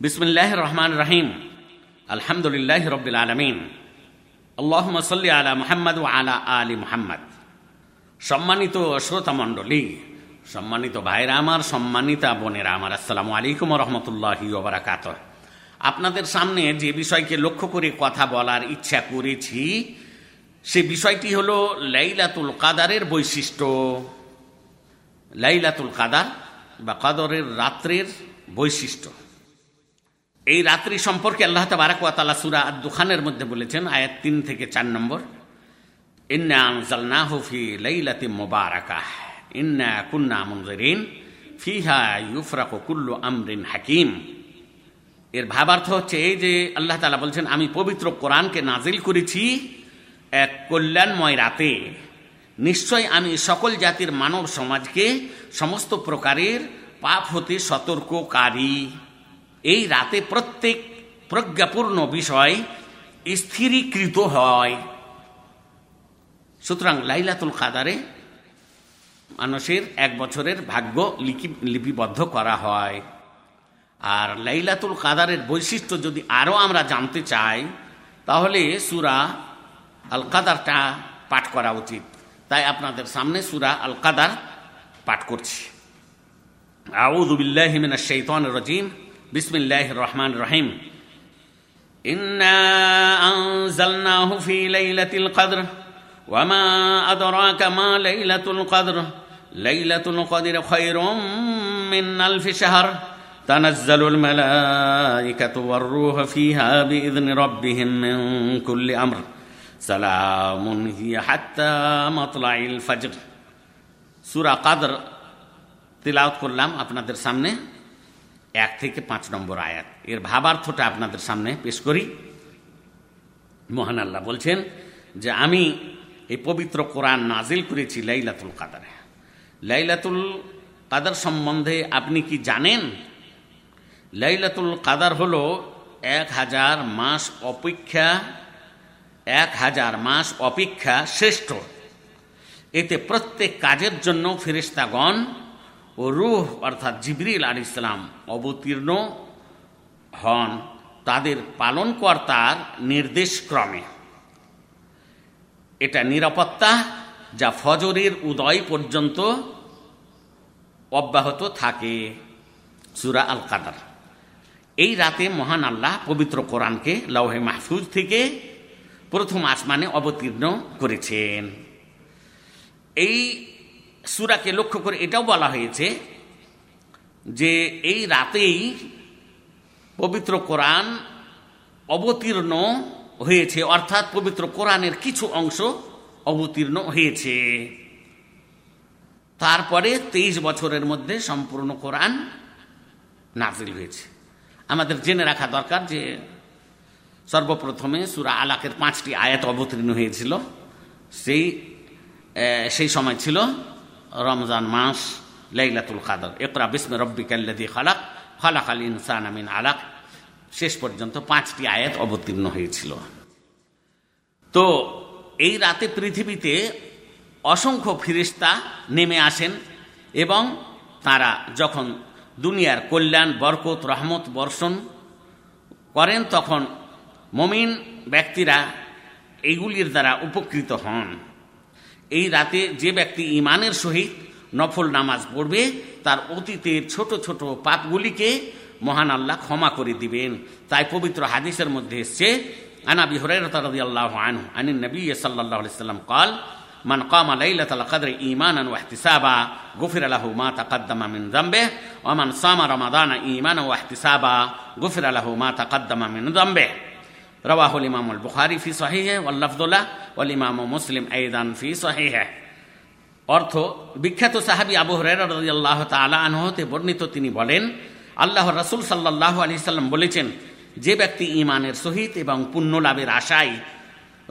বিসমিল্লাহ রহমান রহিম আলহামদুলিল্লাহ রবিল আলমিন। আল্লাহ সাল্লি আলা মোহাম্মদ ও আলা আলী মোহাম্মদ। সম্মানিত শ্রোতামণ্ডলী সম্মানিত ভাইরা আমার, সম্মানিতা বোনেরা আমার, আসসালামু আলাইকুম রহমতুল্লাহি ওবরাকাত আপনাদের সামনে যে বিষয়কে লক্ষ্য করে কথা বলার ইচ্ছা করেছি, সে বিষয়টি হল লাইলাতুল কাদারের বৈশিষ্ট্য। লাইলাতুল কাদার বা কাদরের রাত্রের বৈশিষ্ট্য। এই রাত্রি সম্পর্কে আল্লাহ তাবারাকালা সুরা দুখানের মধ্যে বলেছেন, আয়াত তিন থেকে চার নম্বর। ইন্না আনজালনা হুফি লাইলাতি মোবারাকাহ, ইন্না কুন্না মুনজিরিন, ফিহা ইউফরাকু কুল্লু আমরিন হাকিম। এর ভাবার্থ হচ্ছে এই যে আল্লাহ তালা বলছেন, আমি পবিত্র কোরআনকে নাজিল করেছি এক কল্যাণময় রাতে। নিশ্চয় আমি সকল জাতির মানব সমাজকে সমস্ত প্রকারের পাপ হতে সতর্ককারী। এই রাতে প্রত্যেক প্রজ্ঞাপূর্ণ বিষয় স্থিরীকৃত হয়। সুতরাং লাইলাতুল কাদারে মানুষের এক বছরের ভাগ্য লিপি লিপিবদ্ধ করা হয়। আর লাইলাতুল কাদারের বৈশিষ্ট্য যদি আরও আমরা জানতে চাই, তাহলে সুরা আল কাদারটা পাঠ করা উচিত। তাই আপনাদের সামনে সুরা আল কাদার পাঠ করছি। আউদুবিল্লাহ মিনাশ শাইতানির রাজিম। بسم الله الرحمن الرحيم إنا أنزلناه في ليلة القدر وما أدراك ما ليلة القدر ليلة القدر خير من ألف شهر تنزل الملائكة والروح فيها بإذن ربهم من كل أمر سلام هي حتى مطلع الفجر سورة قدر তিলাওত করলাম আপনাদের সামনে এক থেকে পাঁচ নম্বর আয়াত। এর ভাবার্থটা আপনাদের সামনে পেশ করি। মহান আল্লাহ বলছেন যে, আমি এই পবিত্র কোরআন নাজিল করেছি লাইলাতুল কাদারে। লাইলাতুল কাদার সম্বন্ধে আপনি কি জানেন? লাইলাতুল কাদার হল এক হাজার মাস অপেক্ষা, এক হাজার মাস অপেক্ষা শ্রেষ্ঠ। এতে প্রত্যেক কাজের জন্য ফেরিস্তাগণ ও রুহ, অর্থাৎ জিবরিল আল ইসলাম অবতীর্ণ হন তাদের পালনকর্তার নির্দেশক্রমে। এটা নিরাপত্তা যা ফজরের উদয় পর্যন্ত অব্যাহত থাকে, সুরা আল কাদার এই রাতে মহান আল্লাহ পবিত্র কোরআনকে লৌহে মাহফুজ থেকে প্রথম আসমানে অবতীর্ণ করেছেন। এই সুরাকে লক্ষ্য করে এটাও বলা হয়েছে যে এই রাতেই পবিত্র কোরআন অবতীর্ণ হয়েছে, অর্থাৎ পবিত্র কোরআনের কিছু অংশ অবতীর্ণ হয়েছে। তারপরে তেইশ বছরের মধ্যে সম্পূর্ণ কোরআন নাজিল হয়েছে। আমাদের জেনে রাখা দরকার যে সর্বপ্রথমে সুরা আলাকের পাঁচটি আয়াত অবতীর্ণ হয়েছিল। সেই সেই সময় ছিল রমজান মাস, লাইলাতুল কাদর। একরা বিসমে রব্বিকাল্লাদি খালাক খালাক আল ইনসান আমিন আলাক। শেষ পর্যন্ত পাঁচটি আয়াত অবতীর্ণ হয়েছিল। তো এই রাতে পৃথিবীতে অসংখ্য ফিরিস্তা নেমে আসেন এবং তারা যখন দুনিয়ার কল্যাণ, বরকত, রহমত বর্ষণ করেন, তখন মমিন ব্যক্তিরা এইগুলির দ্বারা উপকৃত হন। এই রাতে যে ব্যক্তি ইমানের সহিত নফল নামাজ পড়বে, তার অতীতের ছোট ছোট পাপগুলিকে মহান আল্লাহ ক্ষমা করে দিবেন। তাই পবিত্র হাদিসের মধ্যে এসছে আনাবি হরাইরতা রদি আল্লাহ আনহু, আনি নবী সাল্লাহ সাল্লাম কল, মান কামা লাইলাতাল কদর ঈমানান ওয়া ইহতিসাবা গুফির আলাহু মা তাকাদ্দামা মিন যামবে ওয়া মান সামা রমাদানা ইমান ওয়া ইহতিসাবা গুফিরা লাহু মা তাকাদ্দামা মিন যামবে রওয়াহুল ইমামুল বুখারি ফি সহিহে ওয়াল্লাফদুল্লাহ ওয়াল ইমাম মুসলিম এইদান ফি সহিহে। অর্থ, বিখ্যাত সাহাবি আবু হরাহ তাআলা আনহতে বর্ণিত তিনি বলেন আল্লাহ রসুল সাল্লাল্লাহু আলি সাল্লাম বলেছেন, যে ব্যক্তি ইমানের সহিত এবং পুণ্য লাভের আশায়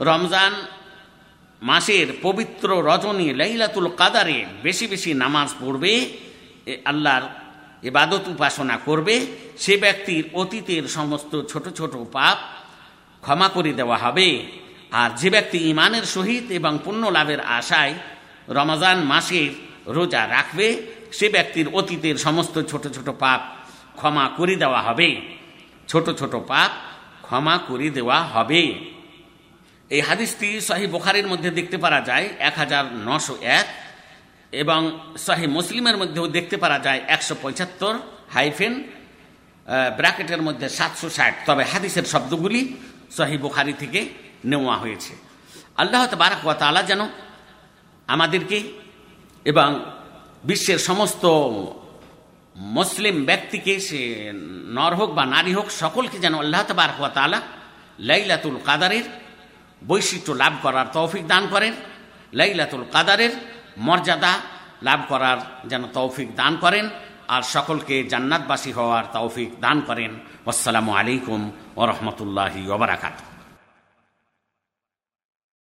রমজান মাসের পবিত্র রজনী লাইলাতুল কাদারে বেশি বেশি নামাজ পড়বে আল্লাহর এবাদত উপাসনা করবে, সে ব্যক্তির অতীতের সমস্ত ছোট ছোট পাপ ক্ষমা করে দেওয়া হবে। আর যে ব্যক্তি ইমানের সহিত এবং পুণ্য লাভের আশায় রমজান মাসের রোজা রাখবে, সে ব্যক্তির অতীতের সমস্ত ছোট ছোট পাপ ক্ষমা করে দেওয়া হবে। ছোট ছোট পাপ ক্ষমা করে দেওয়া হবে। এই হাদিসটি শাহী বোখারের মধ্যে দেখতে পারা যায় এক হাজার নশো এক এবং শাহী মুসলিমের মধ্যেও দেখতে পারা যায় একশো পঁচাত্তর হাইফেন ব্র্যাকেটের মধ্যে সাতশো ষাট। তবে হাদিসের শব্দগুলি শাহী বোখারি থেকে নেওয়া হয়েছে। আল্লাহ তবারক তালা যেন আমাদেরকে এবং বিশ্বের সমস্ত মুসলিম ব্যক্তিকে সে নর হোক বা নারী হোক, সকলকে যেন আল্লাহ তবারক তালা লাইলাতুল কাদারের বৈশিষ্ট্য লাভ করার তৌফিক দান করেন। লাইলাতুল কাদারের মর্যাদা লাভ করার যেন তৌফিক দান করেন। আর সকলকে জান্নাতবাসী হওয়ার তৌফিক দান করেন। আসসালামু আলাইকুম ওরহমতুল্লাহি ওবরাকাতু